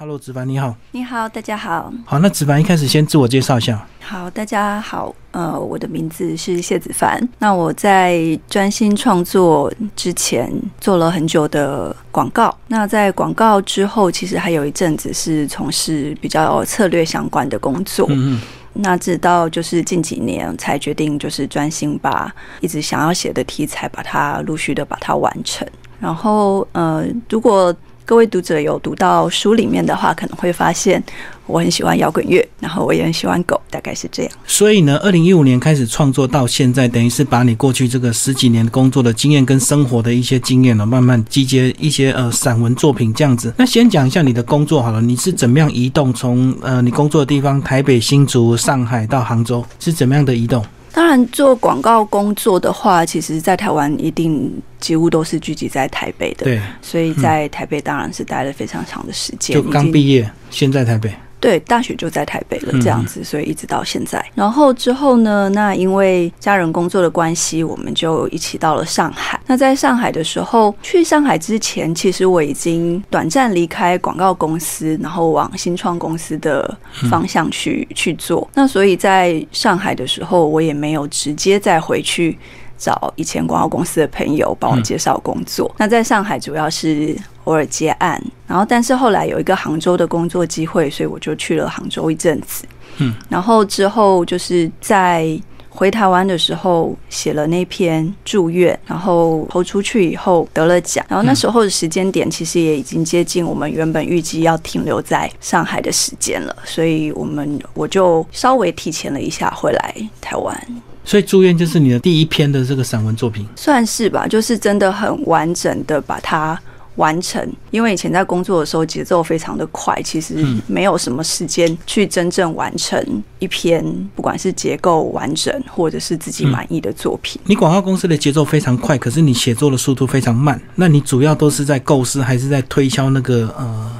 Hello，子凡你好。你好，大家好。好，那子凡一开始先自我介绍一下。好，大家好。呃，我的名字是谢子凡。那我在专心创作之前做了很久的广告。那在广告之后，其实还有一阵子是从事比较策略相关的工作。嗯嗯。那直到就是近几年才决定，就是专心把一直想要写的题材，把它陆续的把它完成。然后，呃，如果各位读者有读到书里面的话，可能会发现我很喜欢摇滚乐，然后我也很喜欢狗，大概是这样。所以呢，二零一五年开始创作到现在，等于是把你过去这个十几年工作的经验跟生活的一些经验呢，慢慢集结一些呃散文作品这样子。那先讲一下你的工作好了，你是怎么样移动从呃你工作的地方台北、新竹、上海到杭州，是怎么样的移动？当然，做广告工作的话，其实，在台湾一定几乎都是聚集在台北的，对，所以在台北当然是待了非常长的时间。就刚毕业，现在台北。对，大学就在台北了，这样子，所以一直到现在。然后之后呢，那因为家人工作的关系，我们就一起到了上海。那在上海的时候，去上海之前，其实我已经短暂离开广告公司，然后往新创公司的方向去去做。那所以在上海的时候，我也没有直接再回去。找以前广告公司的朋友帮我介绍工作。那在上海主要是偶尔接案，然后但是后来有一个杭州的工作机会，所以我就去了杭州一阵子。嗯，然后之后就是在回台湾的时候写了那篇祝愿，然后投出去以后得了奖。然后那时候的时间点其实也已经接近我们原本预计要停留在上海的时间了，所以我们我就稍微提前了一下回来台湾。所以住院就是你的第一篇的这个散文作品，算是吧，就是真的很完整的把它完成。因为以前在工作的时候节奏非常的快，其实没有什么时间去真正完成一篇不管是结构完整或者是自己满意的作品。你广告公司的节奏非常快，可是你写作的速度非常慢。那你主要都是在构思，还是在推销那个呃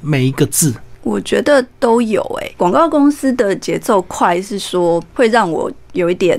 每一个字？我觉得都有诶，广告公司的节奏快是说会让我有一点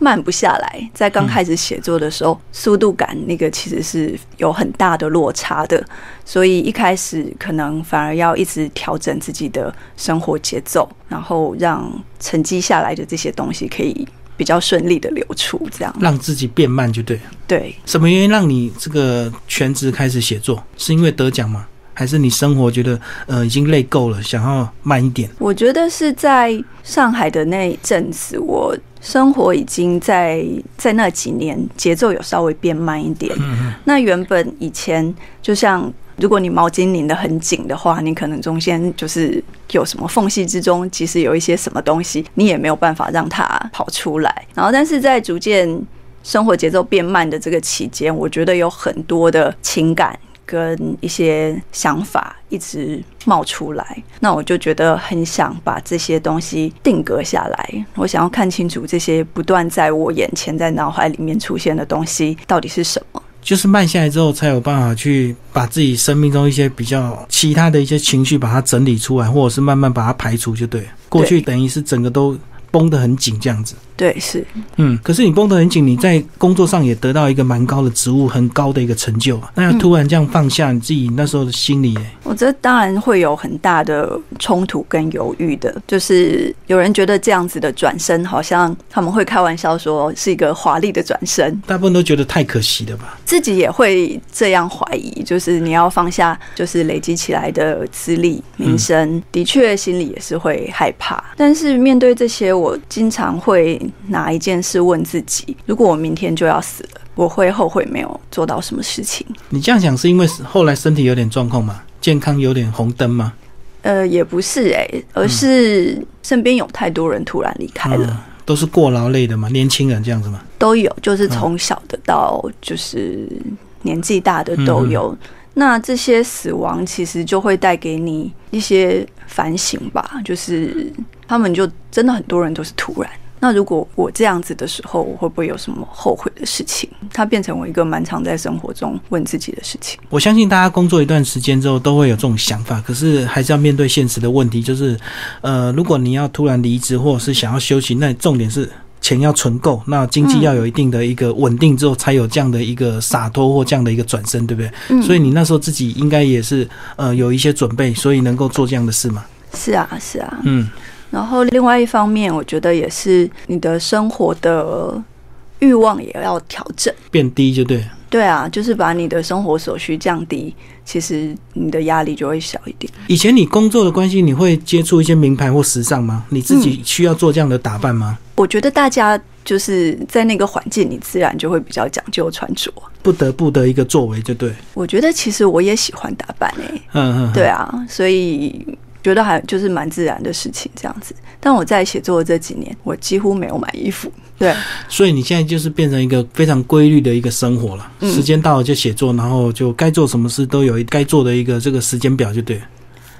慢不下来，在刚开始写作的时候，速度感那个其实是有很大的落差的，所以一开始可能反而要一直调整自己的生活节奏，然后让沉积下来的这些东西可以比较顺利的流出，这样让自己变慢就对。对，什么原因让你这个全职开始写作？是因为得奖吗？还是你生活觉得呃已经累够了，想要慢一点？我觉得是在上海的那一阵子，我生活已经在在那几年节奏有稍微变慢一点。嗯那原本以前就像如果你毛巾拧得很紧的话，你可能中间就是有什么缝隙之中，其实有一些什么东西，你也没有办法让它跑出来。然后，但是在逐渐生活节奏变慢的这个期间，我觉得有很多的情感。跟一些想法一直冒出来，那我就觉得很想把这些东西定格下来。我想要看清楚这些不断在我眼前、在脑海里面出现的东西到底是什么。就是慢下来之后，才有办法去把自己生命中一些比较其他的一些情绪把它整理出来，或者是慢慢把它排除，就对。过去等于是整个都绷得很紧，这样子。对，是，嗯，可是你绷得很紧，你在工作上也得到一个蛮高的职务，很高的一个成就啊。那要突然这样放下，你自己那时候的心理，我觉得当然会有很大的冲突跟犹豫的。就是有人觉得这样子的转身，好像他们会开玩笑说是一个华丽的转身，大部分都觉得太可惜了吧？自己也会这样怀疑，就是你要放下，就是累积起来的资历、名声，的确心里也是会害怕。但是面对这些，我经常会。拿一件事问自己：如果我明天就要死了，我会后悔没有做到什么事情？你这样想是因为后来身体有点状况吗？健康有点红灯吗？呃，也不是哎，而是身边有太多人突然离开了，都是过劳累的嘛，年轻人这样子吗？都有，就是从小的到就是年纪大的都有。那这些死亡其实就会带给你一些反省吧，就是他们就真的很多人都是突然。那如果我这样子的时候，我会不会有什么后悔的事情？它变成我一个蛮常在生活中问自己的事情。我相信大家工作一段时间之后都会有这种想法，可是还是要面对现实的问题，就是，呃，如果你要突然离职或者是想要休息，那重点是钱要存够，那经济要有一定的一个稳定之后，才有这样的一个洒脱或这样的一个转身，对不对？嗯所以你那时候自己应该也是呃有一些准备，所以能够做这样的事嘛。是啊，是啊。嗯，然后另外一方面，我觉得也是你的生活的欲望也要调整。变低就对。对啊，就是把你的生活所需降低，其实你的压力就会小一点。以前你工作的关系，你会接触一些名牌或时尚吗？你自己需要做这样的打扮吗？我觉得大家就是在那个环境，你自然就会比较讲究穿着。不得不的一个作为，就对。我觉得其实我也喜欢打扮诶、嗯嗯，对啊，所以觉得还就是蛮自然的事情这样子。但我在写作的这几年，我几乎没有买衣服。对，所以你现在就是变成一个非常规律的一个生活了。嗯时间到了就写作，然后就该做什么事都有该做的一个这个时间表，就对了。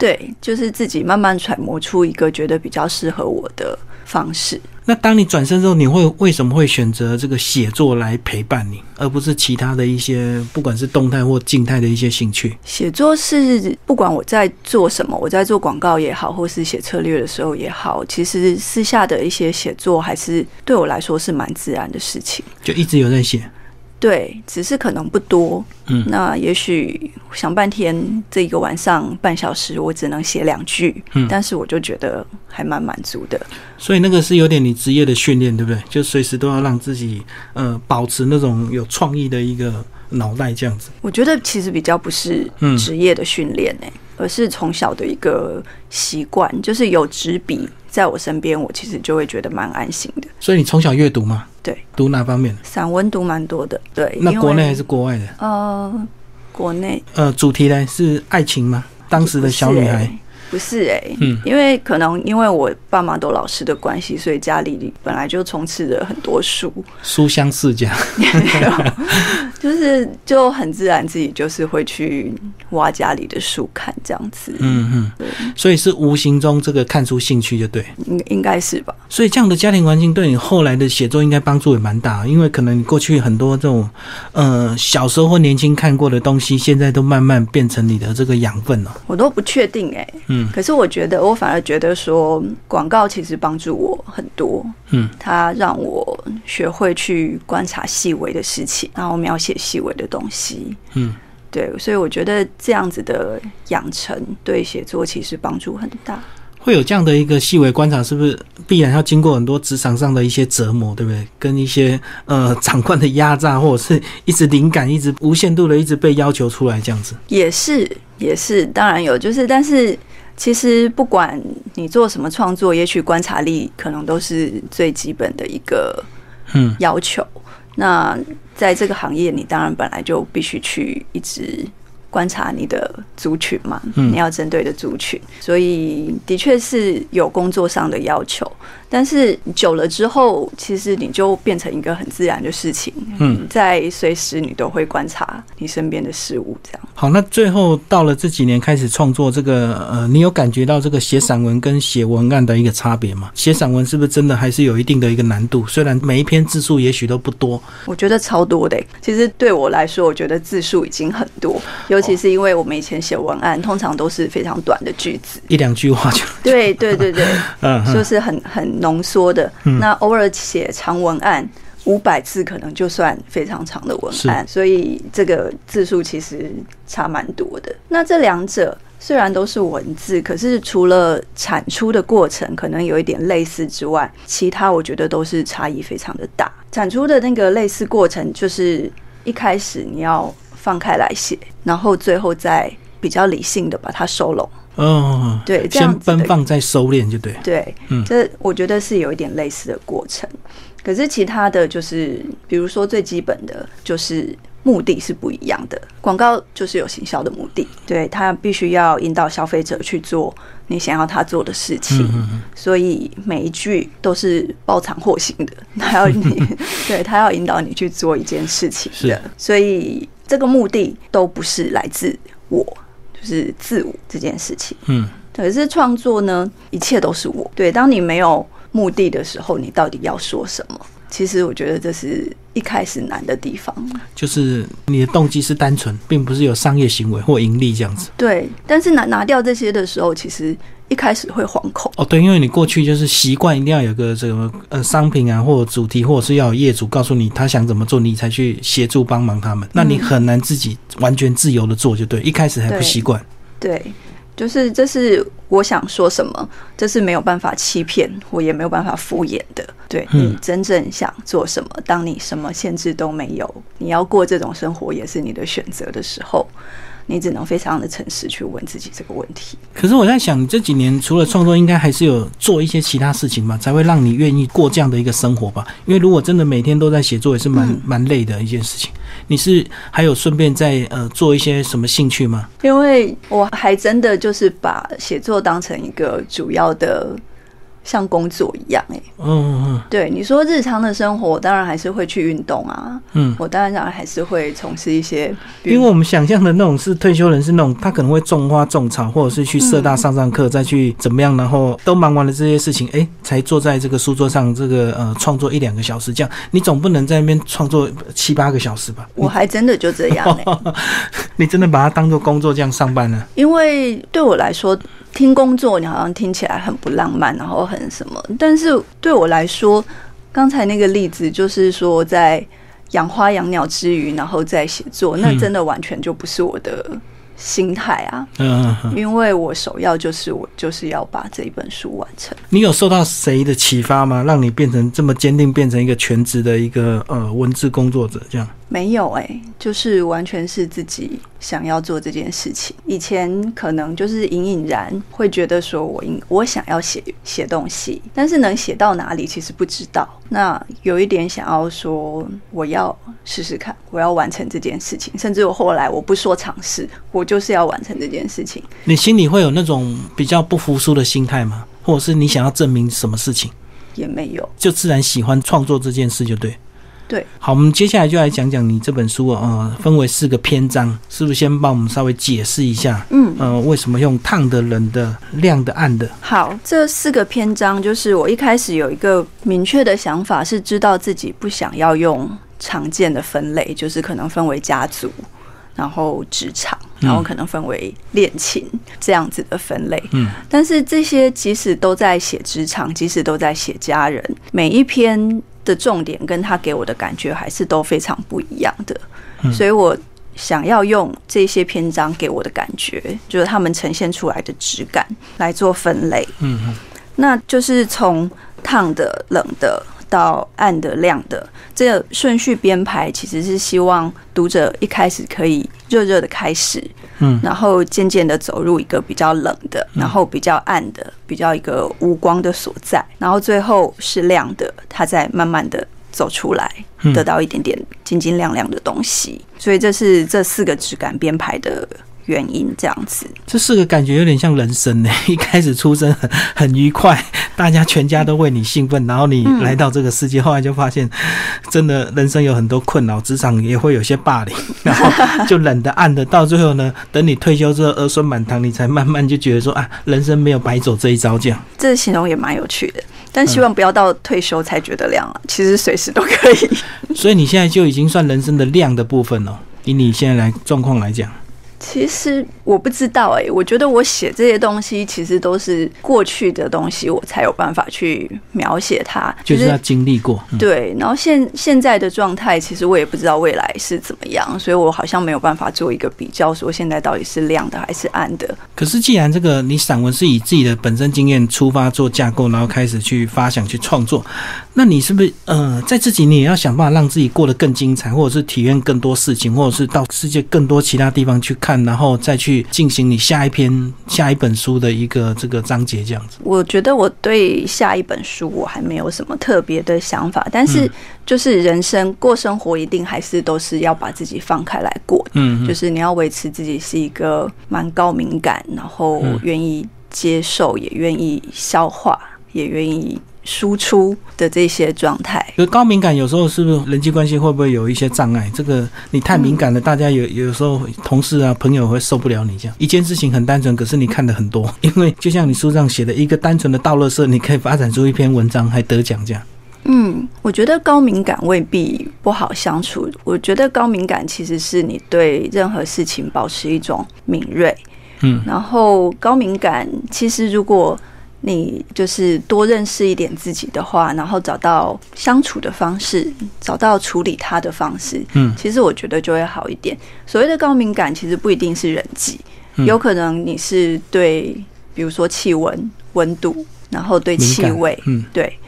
对，就是自己慢慢揣摩出一个觉得比较适合我的方式。那当你转身之后，你会为什么会选择这个写作来陪伴你，而不是其他的一些不管是动态或静态的一些兴趣？写作是不管我在做什么，我在做广告也好，或是写策略的时候也好，其实私下的一些写作还是对我来说是蛮自然的事情。就一直有在写。对，只是可能不多。嗯那也许想半天，这一个晚上半小时，我只能写两句，嗯但是我就觉得还蛮满足的。所以那个是有点你职业的训练，对不对？就随时都要让自己呃保持那种有创意的一个脑袋这样子。我觉得其实比较不是嗯职业的训练呢，而是从小的一个习惯，就是有纸笔在我身边，我其实就会觉得蛮安心的。所以你从小阅读吗？对，读哪方面的？散文读蛮多的，对。那国内还是国外的？呃，国内呃，主题呢是爱情吗？当时的小女孩，不是哎、嗯因为可能因为我爸妈都老师的关系，所以家里本来就充斥着很多书，书香世家。就是就很自然自己就是会去挖家里的书看这样子，嗯嗯对，所以是无形中这个看出兴趣就对。应应该是吧。所以这样的家庭环境对你后来的写作应该帮助也蛮大，因为可能你过去很多这种呃小时候或年轻看过的东西，现在都慢慢变成你的这个养分了。我都不确定哎、嗯可是我觉得，我反而觉得说，广告其实帮助我很多。嗯，它让我学会去观察细微的事情，然后描写细微的东西。嗯，对，所以我觉得这样子的养成对写作其实帮助很大。会有这样的一个细微观察，是不是必然要经过很多职场上的一些折磨，对不对？跟一些呃长官的压榨，或者是一直灵感一直无限度的一直被要求出来这样子。也是，也是，当然有，就是，但是其实不管你做什么创作，也许观察力可能都是最基本的一个嗯要求。那在这个行业，你当然本来就必须去一直观察你的族群嘛，嗯你要针对的族群，所以的确是有工作上的要求。但是久了之后，其实你就变成一个很自然的事情，嗯，在随时你都会观察你身边的事物，这样。好，那最后到了这几年开始创作这个，呃，你有感觉到这个写散文跟写文案的一个差别吗？写散文是不是真的还是有一定的一个难度？虽然每一篇字数也许都不多，我觉得超多的欸。其实对我来说，我觉得字数已经很多，尤其是因为我们以前写文案，通常都是非常短的句子。一两句话就，对对对对，嗯嗯就是很很浓缩的。嗯那偶尔写长文案。五百字可能就算非常长的文案，所以这个字数其实差蛮多的。那这两者虽然都是文字，可是除了产出的过程可能有一点类似之外，其他我觉得都是差异非常的大。产出的那个类似过程，就是一开始你要放开来写，然后最后再比较理性的把它收拢。哦，对，这样先奔放再收敛就对。对，嗯这我觉得是有一点类似的过程。可是其他的就是，比如说最基本的就是目的是不一样的。广告就是有行销的目的，对它必须要引导消费者去做你想要他做的事情，嗯嗯所以每一句都是包藏祸心的。他要你，对他要引导你去做一件事情是的，所以这个目的都不是来自我，就是自我这件事情。嗯，可是创作呢，一切都是我。对，当你没有目的的时候，你到底要说什么？其实我觉得这是一开始难的地方。就是你的动机是单纯，并不是有商业行为或盈利这样子。对，但是拿拿掉这些的时候，其实一开始会惶恐。哦，对，因为你过去就是习惯一定要有个这个呃商品啊，或者主题，或者是要有业主告诉你他想怎么做，你才去协助帮忙他们。那你很难自己完全自由的做，就对，一开始还不习惯。对，就是这是我想说什么，这是没有办法欺骗，我也没有办法敷衍的。对你真正想做什么，当你什么限制都没有，你要过这种生活也是你的选择的时候。你只能非常的诚实去问自己这个问题。可是我在想，你这几年除了创作，应该还是有做一些其他事情吧，才会让你愿意过这样的一个生活吧？因为如果真的每天都在写作，也是蛮蛮累的一件事情。你是还有顺便在呃做一些什么兴趣吗？因为我还真的就是把写作当成一个主要的。像工作一样，哎，嗯嗯，对，你说日常的生活，当然还是会去运动啊，嗯，我当然还是会从事一些，因为我们想象的那种是退休人是那种，他可能会种花种草，或者是去社大上上课，再去怎么样，然后都忙完了这些事情，哎，才坐在这个书桌上，这个呃创作一两个小时，这样你总不能在那边创作七八个小时吧？我还真的就这样，你真的把它当做工作这样上班呢？因为对我来说。听工作，你好像听起来很不浪漫，然后很什么。但是对我来说，刚才那个例子就是说，在养花养鸟之余，然后再写作，那真的完全就不是我的心态啊。嗯，因为我首要就是我就是要把这一本书完成。你有受到谁的启发吗？让你变成这么坚定，变成一个全职的一个呃文字工作者这样？没有哎，就是完全是自己想要做这件事情。以前可能就是隐隐然会觉得说，我应我想要写写东西，但是能写到哪里其实不知道。那有一点想要说，我要试试看，我要完成这件事情。甚至我后来我不说尝试，我就是要完成这件事情。你心里会有那种比较不服输的心态吗？或者是你想要证明什么事情？也没有，就自然喜欢创作这件事就对。对，好，我们接下来就来讲讲你这本书啊，分为四个篇章，是不是先帮我们稍微解释一下？嗯，呃，为什么用烫的、冷的、亮的、暗的？好，这四个篇章就是我一开始有一个明确的想法，是知道自己不想要用常见的分类，就是可能分为家族，然后职场，然后可能分为恋情这样子的分类。嗯，但是这些即使都在写职场，即使都在写家人，每一篇。的重点跟他给我的感觉还是都非常不一样的，所以我想要用这些篇章给我的感觉，就是他们呈现出来的质感来做分类。嗯，那就是从烫的、冷的到暗的、亮的，这个顺序编排其实是希望读者一开始可以热热的开始。嗯，然后渐渐的走入一个比较冷的，然后比较暗的，比较一个无光的所在，然后最后是亮的，它在慢慢的走出来，得到一点点晶晶亮亮的东西。所以这是这四个质感编排的。原因这样子，这四个感觉有点像人生呢。一开始出生很很愉快，大家全家都为你兴奋，然后你来到这个世界，后来就发现，真的人生有很多困扰，职场也会有些霸凌，然后就冷的暗的，到最后呢，等你退休之后儿孙满堂，你才慢慢就觉得说啊，人生没有白走这一招，这样。这形容也蛮有趣的，但希望不要到退休才觉得亮啊，其实随时都可以。所以你现在就已经算人生的亮的部分了，以你现在来状况来讲。其实我不知道哎，我觉得我写这些东西其实都是过去的东西，我才有办法去描写它，就是要经历过。对，然后现现在的状态，其实我也不知道未来是怎么样，所以我好像没有办法做一个比较，说现在到底是亮的还是暗的。可是既然这个你散文是以自己的本身经验出发做架构，然后开始去发想去创作，那你是不是呃，在自己你也要想办法让自己过得更精彩，或者是体验更多事情，或者是到世界更多其他地方去看？看，然后再去进行你下一篇、下一本书的一个这个章节，这样子。我觉得我对下一本书我还没有什么特别的想法，但是就是人生过生活，一定还是都是要把自己放开来过。嗯，就是你要维持自己是一个蛮高敏感，然后愿意接受，也愿意消化，也愿意。输出的这些状态，就高敏感有时候是不是人际关系会不会有一些障碍？这个你太敏感了，大家有有时候同事啊朋友会受不了你这样。一件事情很单纯，可是你看的很多，因为就像你书上写的一个单纯的倒乐色，你可以发展出一篇文章还得奖这样。嗯，我觉得高敏感未必不好相处。我觉得高敏感其实是你对任何事情保持一种敏锐。嗯，然后高敏感其实如果你就是多认识一点自己的话，然后找到相处的方式，找到处理它的方式，嗯。其实我觉得就会好一点。所谓的高敏感，其实不一定是人际，嗯。有可能你是对，比如说气温、温度，然后对气味，嗯。对，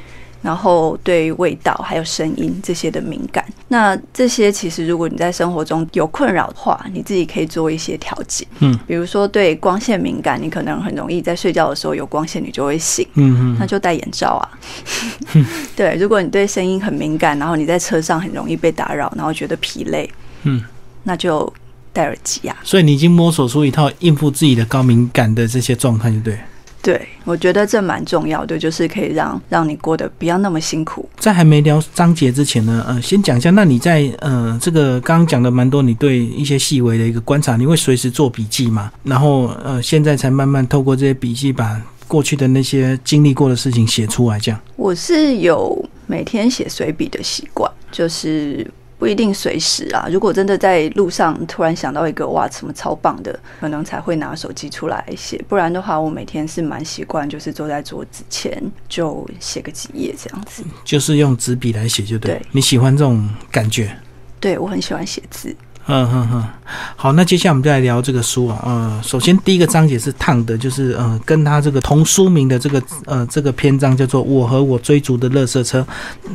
然后对味道还有声音这些的敏感。那这些其实如果你在生活中有困扰的话，你自己可以做一些调节。嗯比如说对光线敏感，你可能很容易在睡觉的时候有光线，你就会醒。嗯嗯那就戴眼罩啊。对，如果你对声音很敏感，然后你在车上很容易被打扰，然后觉得疲累，嗯，那就戴耳机啊。所以你已经摸索出一套应付自己的高敏感的这些状态，对不对？对，我觉得这蛮重要的，就是可以让让你过得不要那么辛苦。在还没聊章节之前呢，呃，先讲一下，那你在呃这个刚刚讲的蛮多，你对一些细微的一个观察，你会随时做笔记嘛？然后呃，现在才慢慢透过这些笔记，把过去的那些经历过的事情写出来，这样。我是有每天写随笔的习惯，就是不一定随时啊。如果真的在路上突然想到一个哇什么超棒的，可能才会拿手机出来写。不然的话，我每天是蛮习惯，就是坐在桌子前就写个几页这样子。就是用纸笔来写，就对。对你喜欢这种感觉？对我很喜欢写字。嗯哼哼，好，那接下来我们就来聊这个书啊。呃，首先第一个章节是烫的，就是呃，跟他这个同书名的这个呃这个篇章叫做《我和我追逐的垃圾车》。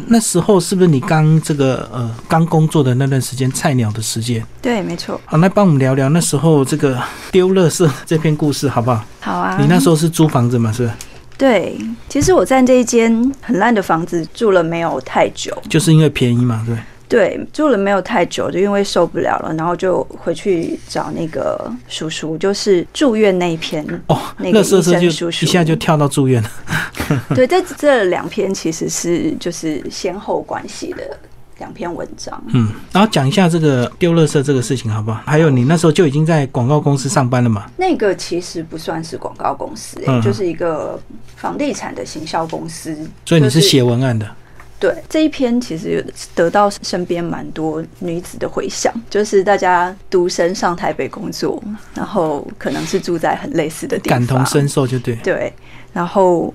那时候是不是你刚这个呃刚工作的那段时间，菜鸟的时间？对，没错。好，那帮我们聊聊那时候这个丢垃圾这篇故事，好不好？好啊。你那时候是租房子嘛？是不是？对，其实我在这一间很烂的房子住了没有太久，就是因为便宜嘛，对不对？住了没有太久，就因为受不了了，然后就回去找那个叔叔，就是住院那一篇。哦，那个医生叔叔一下就跳到住院了。对，这这两篇其实是就是先后关系的两篇文章。嗯，然后讲一下这个丢垃圾这个事情，好不好？还有你那时候就已经在广告公司上班了嘛？那个其实不算是广告公司、欸，嗯就是一个房地产的行销公司。所以你是写文案的。对这一篇，其实得到身边蛮多女子的回响，就是大家独身上台北工作，然后可能是住在很类似的地方，感同身受就对。对，然后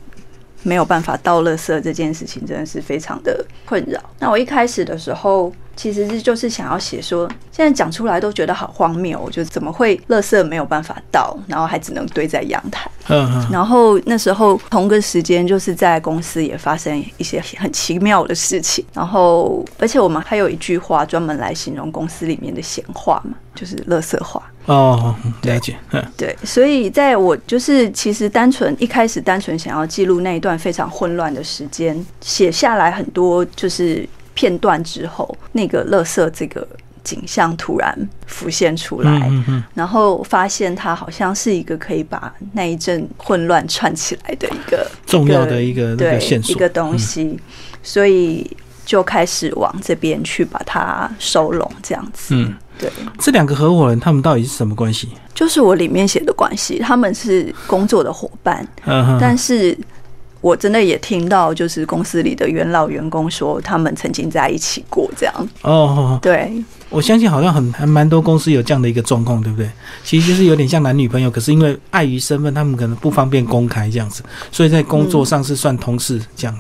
没有办法倒垃圾这件事情真的是非常的困扰。那我一开始的时候，其实是就是想要写说，现在讲出来都觉得好荒谬，就怎么会垃圾没有办法倒，然后还只能堆在阳台。嗯嗯，然后那时候同个时间，就是在公司也发生一些很奇妙的事情。然后，而且我们还有一句话专门来形容公司里面的闲话嘛，就是“垃圾话”。哦，了解。嗯对，所以在我就是其实单纯一开始单纯想要记录那一段非常混乱的时间，写下来很多就是片段之后，那个乐色这个景象突然浮现出来。嗯嗯嗯，然后发现它好像是一个可以把那一阵混乱串起来的一个重要的一个那对。一个东西，所以就开始往这边去把它收拢，这样子。嗯，对，这两个合伙人他们到底是什么关系？就是我里面写的关系，他们是工作的伙伴，嗯哼，但是我真的也听到，就是公司里的元老员工说，他们曾经在一起过，这样。哦，对，我相信好像很还蛮多公司有这样的一个状况，对不对？其实就是有点像男女朋友，可是因为碍于身份，他们可能不方便公开这样子，所以在工作上是算同事这样。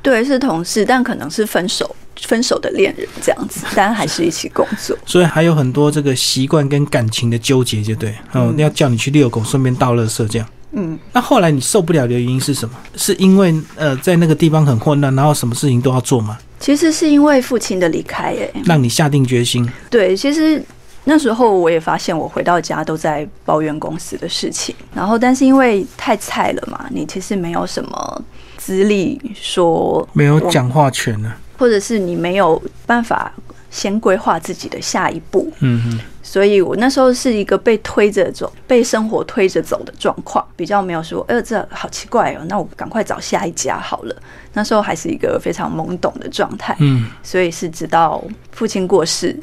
对，是同事，但可能是分手分手的恋人这样子，但还是一起工作。所以还有很多这个习惯跟感情的纠结，就对。哦，嗯要叫你去遛狗，顺便倒垃圾这样。嗯，那后来你受不了的原因是什么？是因为呃在那个地方很混乱，然后什么事情都要做吗？其实是因为父亲的离开，哎，让你下定决心？对，其实那时候我也发现，我回到家都在抱怨公司的事情，然后但是因为太菜了嘛，你其实没有什么资历说，没有讲话权了。或者是你没有办法先规划自己的下一步，嗯嗯。所以我那时候是一个被推着走、被生活推着走的状况，比较没有说，呃，这好奇怪哦，那我赶快找下一家好了。那时候还是一个非常懵懂的状态，嗯，所以是直到父亲过世，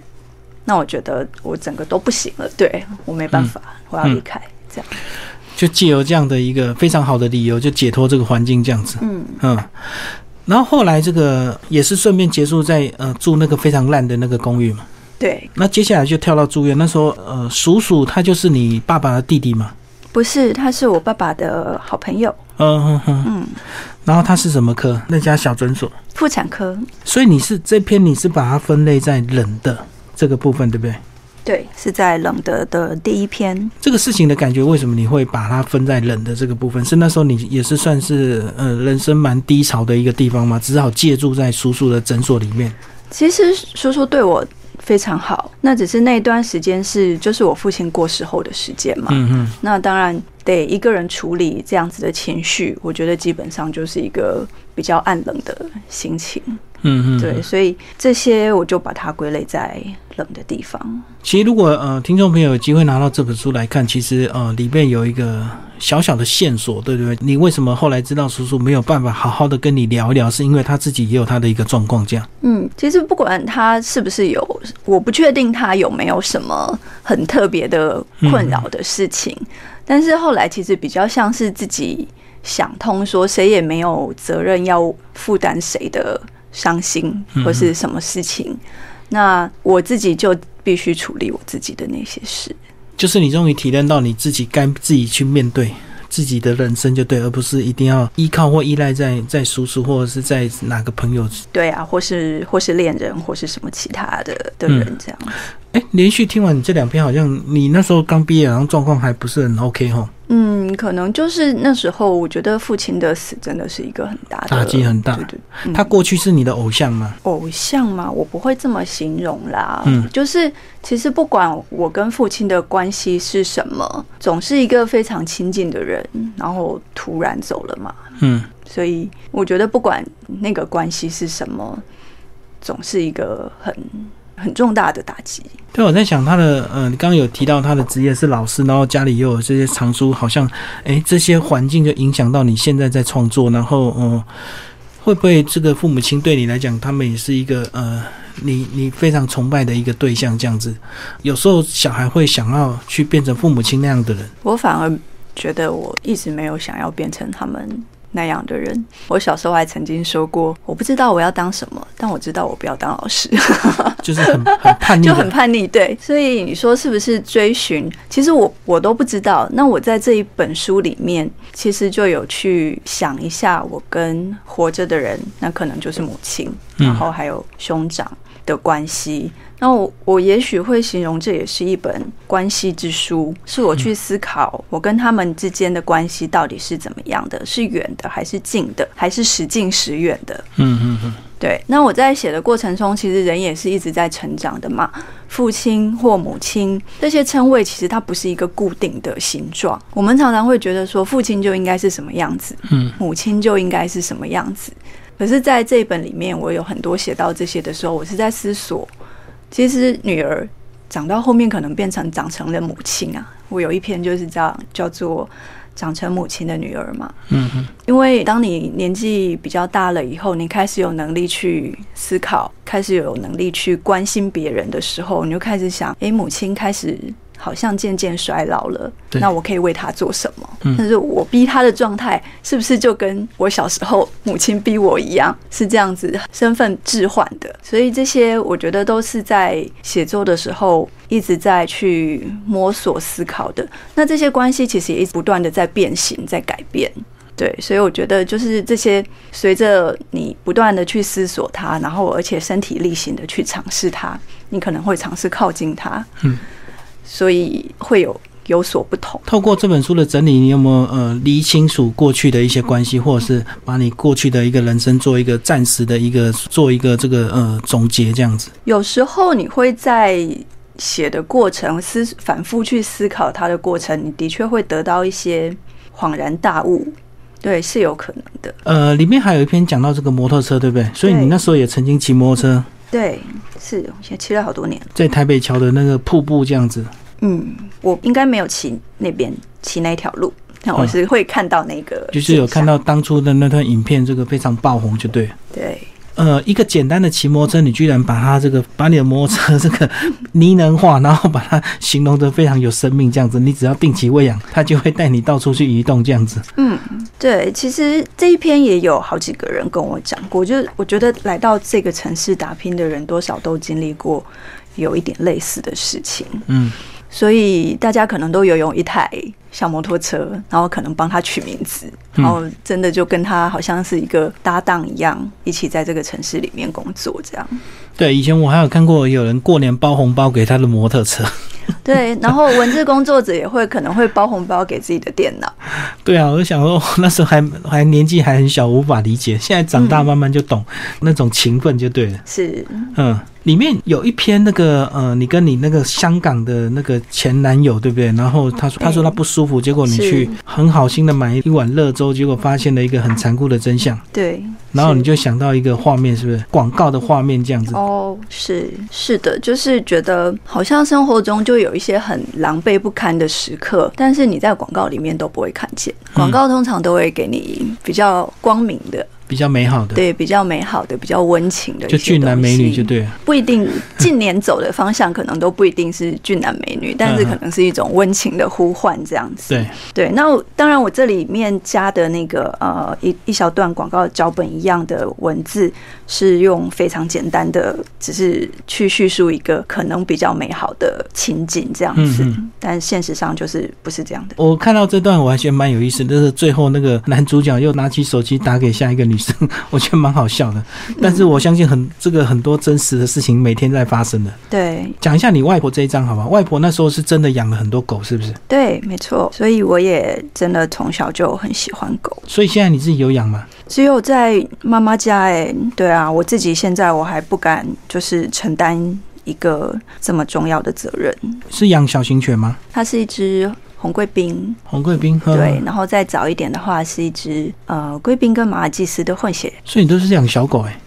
那我觉得我整个都不行了，对我没办法，我要离开，这样，就借由这样的一个非常好的理由，就解脱这个环境这样子。嗯。嗯，然后后来这个也是顺便结束在呃住那个非常烂的那个公寓嘛。对，那接下来就跳到住院，那时候呃叔叔他就是你爸爸的弟弟嘛。不是，他是我爸爸的好朋友。嗯哼哼。嗯，然后他是什么科？那家小诊所。妇产科。所以你是这篇你是把它分类在冷的这个部分，对不对？对，是在冷的的第一篇。这个事情的感觉，为什么你会把它分在冷的这个部分？是那时候你也是算是呃人生蛮低潮的一个地方吗？只好借住在叔叔的诊所里面。其实叔叔对我非常好，那只是那段时间是就是我父亲过世后的时间嘛。嗯嗯。那当然得一个人处理这样子的情绪，我觉得基本上就是一个比较暗冷的心情。嗯嗯，对，所以这些我就把它归类在冷的地方。其实，如果呃听众朋友有机会拿到这本书来看，其实呃里面有一个小小的线索，对不对？你为什么后来知道叔叔没有办法好好的跟你聊一聊？是因为他自己也有他的一个状况，这样。嗯，其实不管他是不是有，我不确定他有没有什么很特别的困扰的事情，但是后来其实比较像是自己想通，说谁也没有责任要负担谁的。伤心或是什么事情，那我自己就必须处理我自己的那些事。就是你终于体验到你自己该自己去面对自己的人生，就对，而不是一定要依靠或依赖在在叔叔或者是在哪个朋友。对啊，或是或是恋人或是什么其他的的人这样。哎，连续听完你这两篇，好像你那时候刚毕业，然后状况还不是很 OK 哈。嗯，可能就是那时候，我觉得父亲的死真的是一个很大的打击，很大。对对，他过去是你的偶像吗？偶像吗？我不会这么形容啦。嗯，就是其实不管我跟父亲的关系是什么，总是一个非常亲近的人，然后突然走了嘛。嗯，所以我觉得不管那个关系是什么，总是一个很。很重大的打击。对，我在想他的，呃，你刚刚有提到他的职业是老师，然后家里又有这些藏书，好像，哎，这些环境就影响到你现在在创作，然后，嗯，会不会这个父母亲对你来讲，他们也是一个，呃，你你非常崇拜的一个对象，这样子，有时候小孩会想要去变成父母亲那样的人，我反而觉得我一直没有想要变成他们。那样的人，我小时候还曾经说过，我不知道我要当什么，但我知道我不要当老师，就是很很叛逆，就很叛逆。对，所以你说是不是追寻？其实我我都不知道。那我在这一本书里面，其实就有去想一下，我跟活着的人，那可能就是母亲，然后还有兄长的关系。那我我也许会形容这也是一本关系之书，是我去思考我跟他们之间的关系到底是怎么样的，是远的还是近的，还是时近时远的？嗯嗯嗯。对。那我在写的过程中，其实人也是一直在成长的嘛。父亲或母亲这些称谓，其实它不是一个固定的形状。我们常常会觉得说，父亲就应该是什么样子，嗯，母亲就应该是什么样子。可是在这一本里面，我有很多写到这些的时候，我是在思索。其实女儿长到后面可能变成长成了母亲啊！我有一篇就是这样叫做“长成母亲的女儿”嘛。嗯哼。因为当你年纪比较大了以后，你开始有能力去思考，开始有能力去关心别人的时候，你就开始想：哎，母亲开始。好像渐渐衰老了，那我可以为她做什么？但是我逼他的状态，是不是就跟我小时候母亲逼我一样，是这样子身份置换的？所以这些我觉得都是在写作的时候一直在去摸索思考的。那这些关系其实也一直不断的在变形，在改变。对，所以我觉得就是这些随着你不断的去思索它，然后而且身体力行的去尝试它，你可能会尝试靠近它。嗯。所以会有有所不同。透过这本书的整理，你有没有呃理清楚过去的一些关系，或者是把你过去的一个人生做一个暂时的一个做一个这个呃总结这样子？有时候你会在写的过程思反复去思考它的过程，你的确会得到一些恍然大悟。对，是有可能的。呃，里面还有一篇讲到这个摩托车，对不对？所以你那时候也曾经骑摩托车。对，是，也骑了好多年，在台北桥的那个瀑布这样子。嗯，我应该没有骑那边骑那条路，那我是会看到那个，就是有看到当初的那段影片，这个非常爆红，就对。对，呃，一个简单的骑摩托车，你居然把它这个把你的摩托车这个拟人化，然后把它形容得非常有生命，这样子，你只要定期喂养，它就会带你到处去移动，这样子。嗯，对，其实这一篇也有好几个人跟我讲过，就是我觉得来到这个城市打拼的人，多少都经历过有一点类似的事情。嗯，所以大家可能都有用一台小摩托车，然后可能帮他取名字，然后真的就跟他好像是一个搭档一样，一起在这个城市里面工作这样。对，以前我还有看过有人过年包红包给他的摩托车。对，然后文字工作者也会可能会包红包给自己的电脑。对啊，我就想说那时候还还年纪还很小，无法理解。现在长大慢慢就懂那种情分就对了。是，嗯，里面有一篇那个呃，你跟你那个香港的那个前男友对不对？然后他说他说他不舒服，结果你去很好心的买一碗热粥，结果发现了一个很残酷的真相。对，然后你就想到一个画面，是不是广告的画面这样子？哦，是是的，就是觉得好像生活中就有一些很狼狈不堪的时刻，但是你在广告里面都不会看见。广告通常都会给你比较光明的。比较美好的，对，比较美好的，比较温情的，就俊男美女就对，不一定近年走的方向可能都不一定是俊男美女，但是可能是一种温情的呼唤这样子。对。对，那当然我这里面加的那个呃一一小段广告脚本一样的文字，是用非常简单的，只是去叙述一个可能比较美好的情景这样子，但现实上就是不是这样的。我看到这段我还觉得蛮有意思，就是最后那个男主角又拿起手机打给下一个女。我觉得蛮好笑的，但是我相信很这个很多真实的事情每天在发生的。对，讲一下你外婆这一张好吧？外婆那时候是真的养了很多狗，是不是？对，没错。所以我也真的从小就很喜欢狗。所以现在你自己有养吗？只有在妈妈家哎。对啊，我自己现在我还不敢就是承担一个这么重要的责任。是养小型犬吗？它是一只。红贵宾，红贵宾，对，然后再早一点的话是一只呃贵宾跟马尔济斯的混血，所以你都是养小狗哎，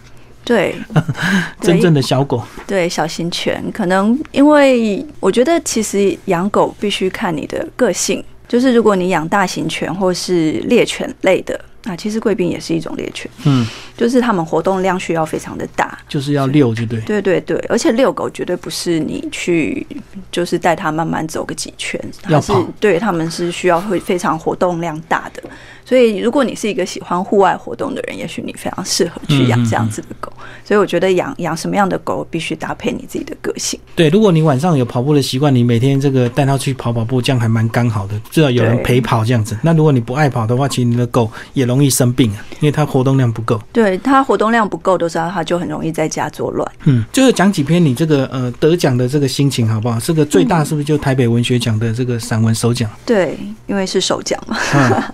对，真正的小狗，对，小型犬，可能因为我觉得其实养狗必须看你的个性，就是如果你养大型犬或是猎犬类的。啊，其实贵宾也是一种猎犬，嗯，就是它们活动量需要非常的大，就是要遛，就对，对对对，而且遛狗绝对不是你去，就是带它慢慢走个几圈，它是，对他们是需要会非常活动量大的。所以，如果你是一个喜欢户外活动的人，也许你非常适合去养这样子的狗。所以，我觉得养养什么样的狗，必须搭配你自己的个性。对，如果你晚上有跑步的习惯，你每天这个带它去跑跑步，这样还蛮刚好的，至少有人陪跑这样子。那如果你不爱跑的话，其实你的狗也容易生病啊，因为它活动量不够。对，它活动量不够的时候，它就很容易在家作乱。嗯，就是讲几篇你这个呃得奖的这个心情好不好？这个最大是不是就台北文学奖的这个散文首奖？对，因为是首奖嘛。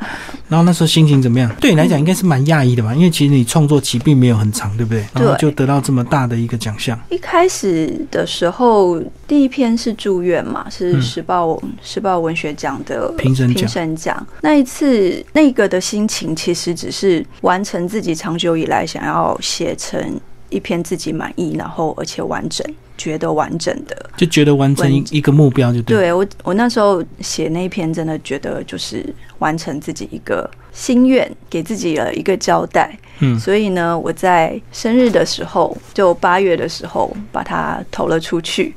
然后那时候心情怎么样？对你来讲应该是蛮讶异的吧？因为其实你创作期并没有很长，对不对？然后就得到这么大的一个奖项。一开始的时候，第一篇是住院嘛，是时报时报文学奖的评审评审奖。那一次那个的心情，其实只是完成自己长久以来想要写成一篇自己满意，然后而且完整。觉得完整的，就觉得完成一一个目标就对。对我，我那时候写那一篇，真的觉得就是完成自己一个心愿，给自己了一个交代。嗯，所以呢，我在生日的时候，就八月的时候把它投了出去，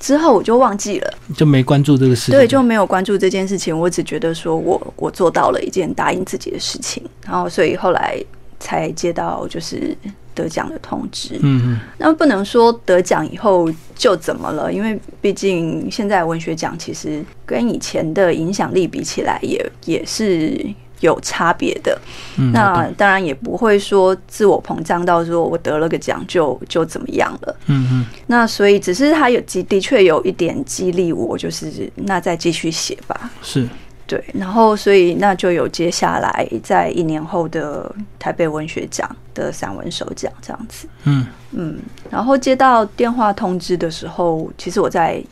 之后我就忘记了，就没关注这个事情。对，就没有关注这件事情。我只觉得说我我做到了一件答应自己的事情，然后所以后来才接到就是。得奖的通知，嗯嗯，那不能说得奖以后就怎么了，因为毕竟现在文学奖其实跟以前的影响力比起来，也也是有差别的。那当然也不会说自我膨胀到说我得了个奖就就怎么样了。嗯嗯，那所以只是他有激，的确有一点激励我，就是那再继续写吧。是。对，然后所以那就有接下来在一年后的台北文学奖的散文首奖这样子。嗯嗯，然后接到电话通知的时候，其实我在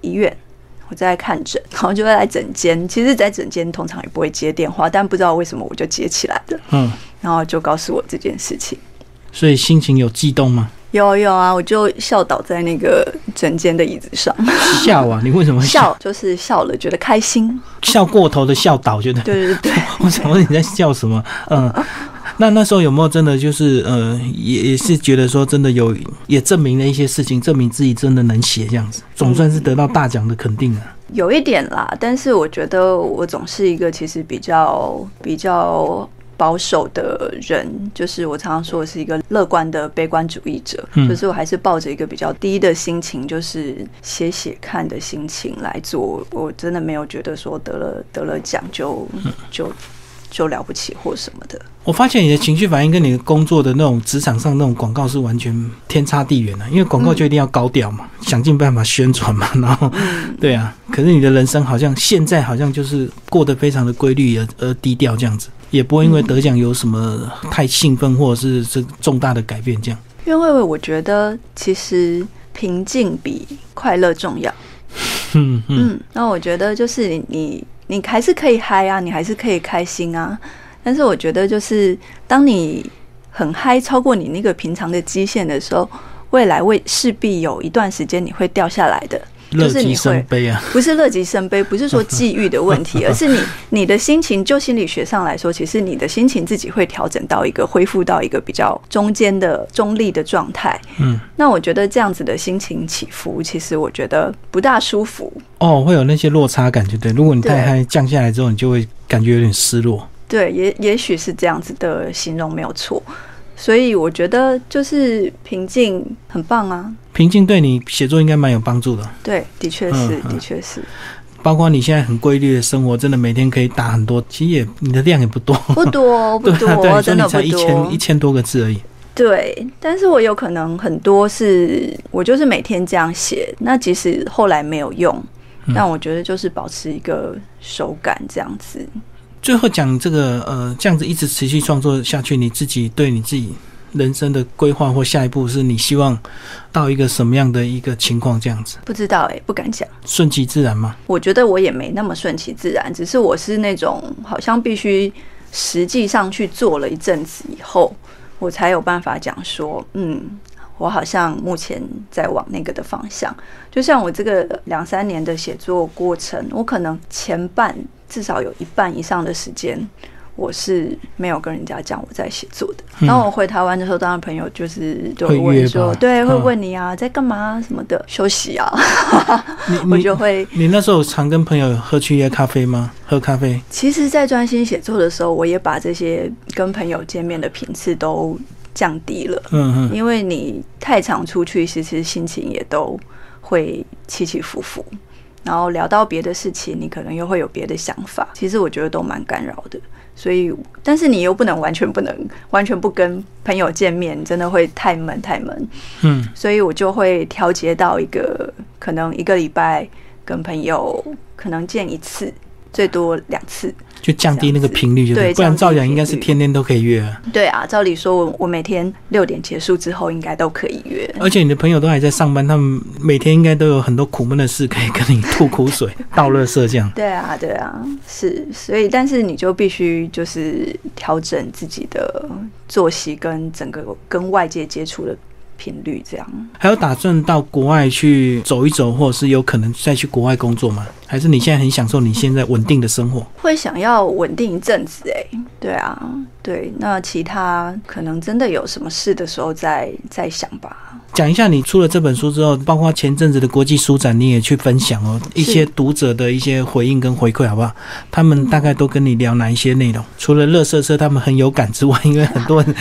医院，我在看诊，然后就会来诊间。其实，在诊间通常也不会接电话，但不知道为什么我就接起来了。嗯，然后就告诉我这件事情。所以心情有悸动吗？有有啊，我就笑倒在那个整间的椅子上。笑啊！你为什么笑？就是笑了，觉得开心。笑过头的笑倒，觉得对对对。我想问你在笑什么？嗯，那那时候有没有真的就是呃，也也是觉得说真的有也证明了一些事情，证明自己真的能写这样子，总算是得到大奖的肯定啊。有一点啦，但是我觉得我总是一个其实比较比较保守的人，就是我常常说我是一个乐观的悲观主义者，嗯就是我还是抱着一个比较低的心情，就是写写看的心情来做。我真的没有觉得说得了得了奖就就就了不起或什么的。我发现你的情绪反应跟你的工作的那种职场上那种广告是完全天差地远的、因为广告就一定要高调嘛，想尽办法宣传嘛，然后对啊，可是你的人生好像现在好像就是过得非常的规律而而低调这样子，也不会因为得奖有什么太兴奋或者是这重大的改变这样。因为我觉得其实平静比快乐重要。嗯嗯，嗯，那我觉得就是你你你还是可以嗨啊，你还是可以开心啊。但是我觉得就是当你很嗨超过你那个平常的基线的时候，未来未势必有一段时间你会掉下来的。乐极就是你会生悲啊。不是乐极生悲，不是说际遇的问题，而是你你的心情，就心理学上来说，其实你的心情自己会调整到一个恢复到一个比较中间的中立的状态。嗯，那我觉得这样子的心情起伏，其实我觉得不大舒服。哦，会有那些落差感，觉对。如果你太对嗨降下来之后，你就会感觉有点失落。对，也也许是这样子的形容没有错。所以我觉得就是平静很棒啊。平静对你写作应该蛮有帮助的，对，的确是嗯，嗯的确是，包括你现在很规律的生活，真的每天可以打很多，其实也你的量也不多，不多 不对啊，对，多，真的不你才一千一。千多个字而已。对，但是我有可能很多是我就是每天这样写，那即使后来没有用，嗯但我觉得就是保持一个手感这样子。最后讲这个呃，这样子一直持续创作下去，你自己对你自己人生的规划或下一步是你希望到一个什么样的一个情况？这样子不知道哎、不敢讲。顺其自然吗？我觉得我也没那么顺其自然，只是我是那种好像必须实际上去做了一阵子以后，我才有办法讲说，嗯，我好像目前在往那个的方向。就像我这个两三年的写作过程，我可能前半至少有一半以上的时间。我是没有跟人家讲我在写作的，嗯然后我回台湾的时候，当然朋友就是就会问说，对，会嗯问你啊，在干嘛什么的，休息啊，我就会你那时候常跟朋友喝去夜咖啡吗？喝咖啡？其实，在专心写作的时候，我也把这些跟朋友见面的频次都降低了，嗯嗯，因为你太常出去，其实心情也都会起起伏伏。然后聊到别的事情，你可能又会有别的想法。其实我觉得都蛮干扰的，所以，但是你又不能完全不能完全不跟朋友见面，真的会太闷太闷。嗯，所以我就会调节到一个可能一个礼拜跟朋友可能见一次，最多两次。就降低那个频率就对不然照讲应该是天天都可以约啊。对啊，照理说我我每天六点结束之后应该都可以约。而且你的朋友都还在上班，他们每天应该都有很多苦闷的事可以跟你吐苦水、倒垃圾这样。对啊，对啊，是，所以但是你就必须就是调整自己的作息跟整个跟外界接触的频率，这样。还有打算到国外去走一走，或者是有可能再去国外工作吗？还是你现在很享受你现在稳定的生活？会想要稳定一阵子哎、对啊，对，那其他可能真的有什么事的时候再再想吧。讲一下你出了这本书之后，包括前阵子的国际书展，你也去分享哦，一些读者的一些回应跟回馈，好不好？他们大概都跟你聊哪一些内容？除了乐色车他们很有感之外，因为很多人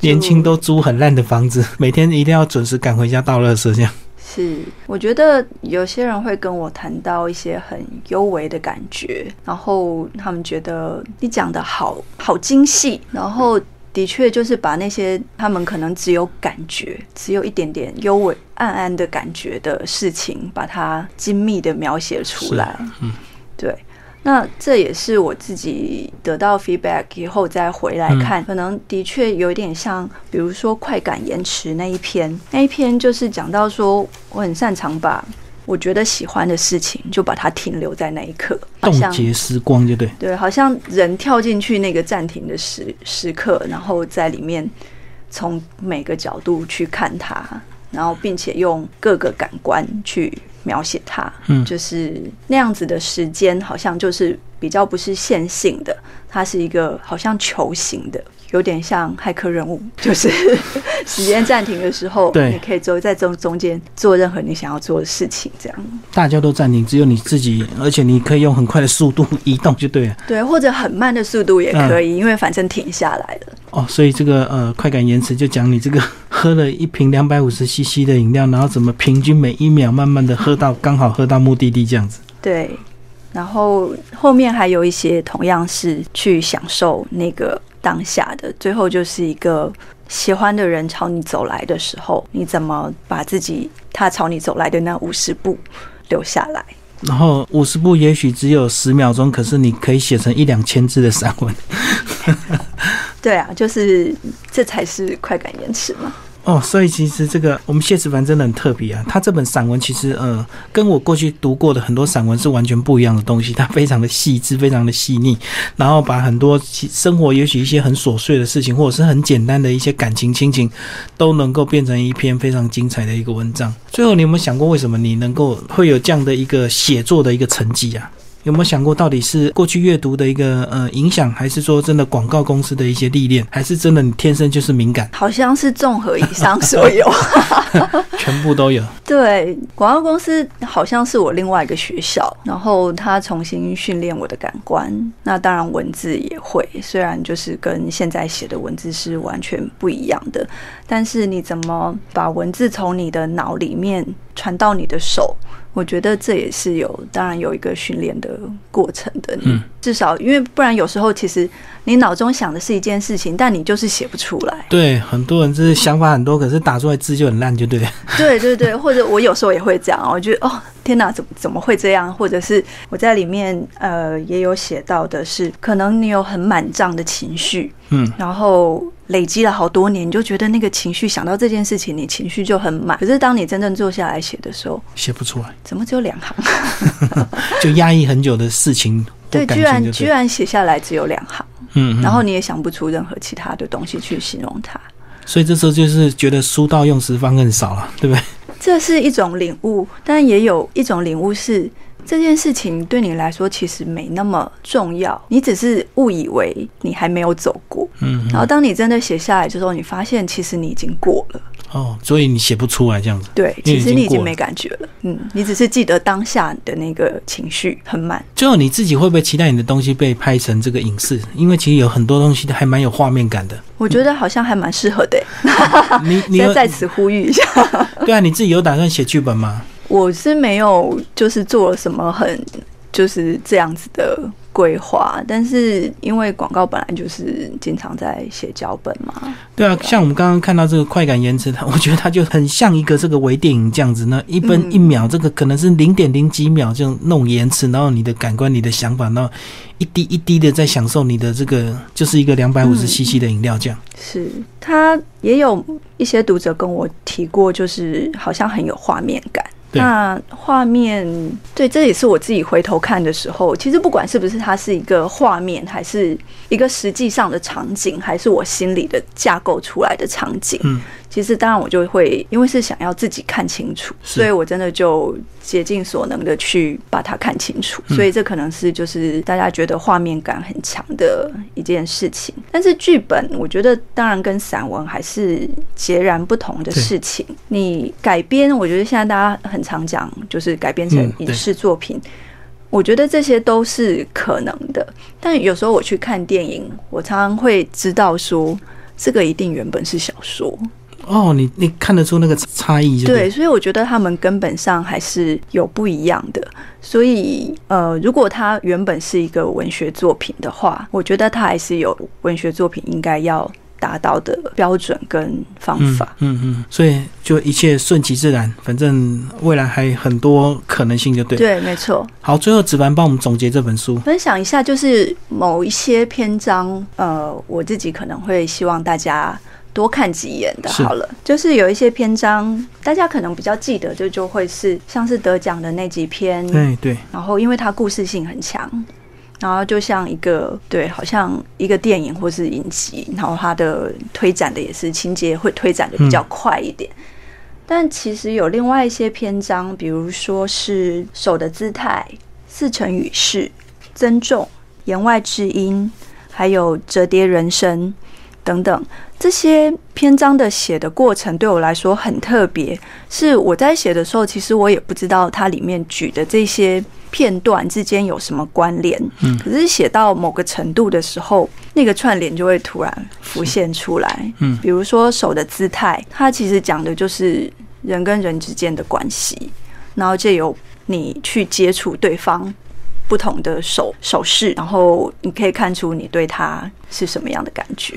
年轻都租很烂的房子，每天一定要准时赶回家倒垃圾，这样。是，我觉得有些人会跟我谈到一些很幽微的感觉，然后他们觉得你讲的好好精细，然后的确就是把那些他们可能只有感觉，只有一点点幽微暗暗的感觉的事情，把它精密的描写出来。嗯，对。那这也是我自己得到 feedback 以后再回来看，可能的确有一点像，比如说快感延迟那一篇，那一篇就是讲到说，我很擅长把我觉得喜欢的事情，就把它停留在那一刻，冻结时光，就对。对，好像人跳进去那个暂停的时时刻，然后在里面从每个角度去看它，然后并且用各个感官去描写它，嗯。就是那样子的时间，好像就是比较不是线性的，它是一个好像球形的，有点像骇客任务，就是 时间暂停的时候，对你可以走在中中间做任何你想要做的事情，这样大家都暂停，只有你自己，而且你可以用很快的速度移动就对了。对，或者很慢的速度也可嗯以，因为反正停下来了。哦，所以这个呃快感延迟就讲你这个 喝了一瓶两百五十 CC 的饮料，然后怎么平均每一秒慢慢的喝到刚好喝到目的地这样子。对，然后后面还有一些同样是去享受那个当下的，最后就是一个喜欢的人朝你走来的时候，你怎么把自己他朝你走来的那五十步留下来？然后五十步也许只有十秒钟，可是你可以写成一两千字的散文。对啊，就是这才是快感延迟嘛。哦，所以其实这个我们谢子凡真的很特别啊。他这本散文其实呃，跟我过去读过的很多散文是完全不一样的东西。它非常的细致，非常的细腻，然后把很多生活也许一些很琐碎的事情，或者是很简单的一些感情亲情，都能够变成一篇非常精彩的一个文章。最后，你有没有想过，为什么你能够会有这样的一个写作的一个成绩啊？有没有想过，到底是过去阅读的一个呃影响，还是说真的广告公司的一些历练，还是真的你天生就是敏感，好像是综合以上所有。全部都有？对，广告公司好像是我另外一个学校，然后他重新训练我的感官。那当然文字也会，虽然就是跟现在写的文字是完全不一样的，但是你怎么把文字从你的脑里面传到你的手？我觉得这也是有，当然有一个训练的过程的。至少因为不然有时候其实你脑中想的是一件事情，但你就是写不出来。对，很多人就是想法很多，可是打出来字就很烂，就对了。对对对，或者我有时候也会这样，我觉得哦，天哪，怎么怎么会这样？或者是我在里面呃也有写到的是，可能你有很满胀的情绪，嗯，然后累积了好多年，你就觉得那个情绪想到这件事情，你情绪就很满。可是当你真正坐下来写的时候，写不出来，怎么只有两行？就压抑很久的事情或对，居然。居然写下来只有两行，嗯，嗯然后你也想不出任何其他的东西去形容它。所以这时候就是觉得书到用时方恨少了，对不对？这是一种领悟，但也有一种领悟是这件事情对你来说其实没那么重要，你只是误以为你还没有走过，嗯，然后当你真的写下来之后，你发现其实你已经过了。哦，所以你写不出来这样子。对，其实你已经没感觉了，嗯，你只是记得当下的那个情绪很满。最后你自己会不会期待你的东西被拍成这个影视？因为其实有很多东西还蛮有画面感的。我觉得好像还蛮适合的 欸，你你有 先在此呼吁一下。对啊，你自己有打算写剧本吗？我是没有就是做了什么很就是这样子的规划，但是因为广告本来就是经常在写脚本嘛，对啊，像我们刚刚看到这个快感延迟，它我觉得它就很像一个这个微电影这样子，那一分嗯一秒，这个可能是零点零几秒这样弄延迟，然后你的感官、你的想法，然后一滴一滴的在享受你的这个，就是一个两百五十嗯 CC 的饮料这样。是他也有一些读者跟我提过，就是好像很有画面感。对。那画面，对，这也是我自己回头看的时候，其实不管是不是它是一个画面，还是一个实际上的场景，还是我心里的架构出来的场景，嗯，其实当然我就会，因为是想要自己看清楚，所以我真的就竭尽所能的去把它看清楚。嗯所以这可能是就是大家觉得画面感很强的一件事情。但是剧本，我觉得当然跟散文还是截然不同的事情。你改编，我觉得现在大家很常讲，就是改编成影视作品。我觉得这些都是可能的，但有时候我去看电影，我常常会知道说，这个一定原本是小说，哦，你你看得出那个差异就对，所以我觉得他们根本上还是有不一样的。所以，呃，如果它原本是一个文学作品的话，我觉得它还是有文学作品应该要达到的标准跟方嗯法。嗯嗯，所以就一切顺其自然，反正未来还很多可能性，就对。对，没错。好，最后子凡帮我们总结这本书。分享一下，就是某一些篇章，呃，我自己可能会希望大家多看几眼的。好了，就是有一些篇章，大家可能比较记得，就就会是像是得奖的那几篇，对对，然后因为它故事性很强，然后就像一个对，好像一个电影或是影集，然后它的推展的也是情节会推展的比较快一点。但其实有另外一些篇章，比如说是手的姿态、四成语式、增重、言外之音，还有折叠人生等等。这些篇章的写的过程对我来说很特别，是我在写的时候，其实我也不知道它里面举的这些片段之间有什么关联。嗯，可是写到某个程度的时候，那个串联就会突然浮现出来。嗯，比如说手的姿态，它其实讲的就是人跟人之间的关系，然后借由你去接触对方不同的手手势，然后你可以看出你对他。是什么样的感觉？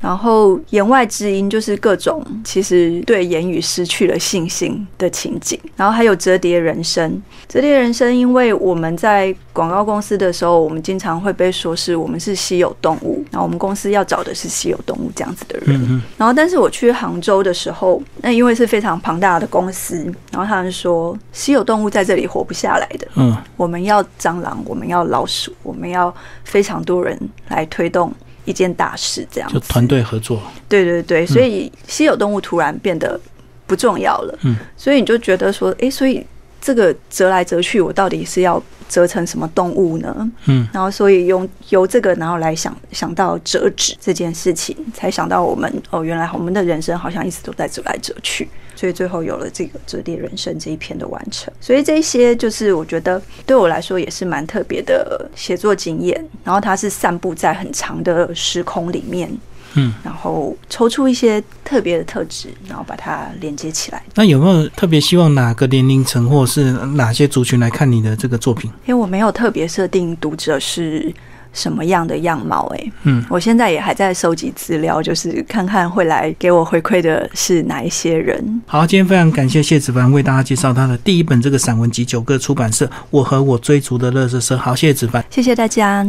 然后言外之音就是各种其实对言语失去了信心的情景。然后还有折叠人生，折叠人生，因为我们在广告公司的时候，我们经常会被说是我们是稀有动物，然后我们公司要找的是稀有动物这样子的人。然后，但是我去杭州的时候，那因为是非常庞大的公司，然后他们说稀有动物在这里活不下来的。嗯，我们要蟑螂，我们要老鼠，我们要非常多人来推动。一件大事，这样就团队合作。对对对，所以稀有动物突然变得不重要了。嗯，所以你就觉得说，哎，所以这个折来折去，我到底是要折成什么动物呢？嗯，然后所以用由这个，然后来想想到折纸这件事情，才想到我们哦，原来我们的人生好像一直都在折来折去。所以最后有了这个折叠人生这一篇的完成，所以这些就是我觉得对我来说也是蛮特别的写作经验。然后它是散布在很长的时空里面，嗯，然后抽出一些特别的特质，然后把它连接起来。那有没有特别希望哪个年龄层或是哪些族群来看你的这个作品？因为我没有特别设定读者是。什么样的样貌？哎，嗯，我现在也还在收集资料，就是看看会来给我回馈的是哪一些人。好，今天非常感谢谢子凡为大家介绍他的第一本这个散文集《九个出版社我和我追逐的乐色社》。好，谢谢子凡，谢谢大家。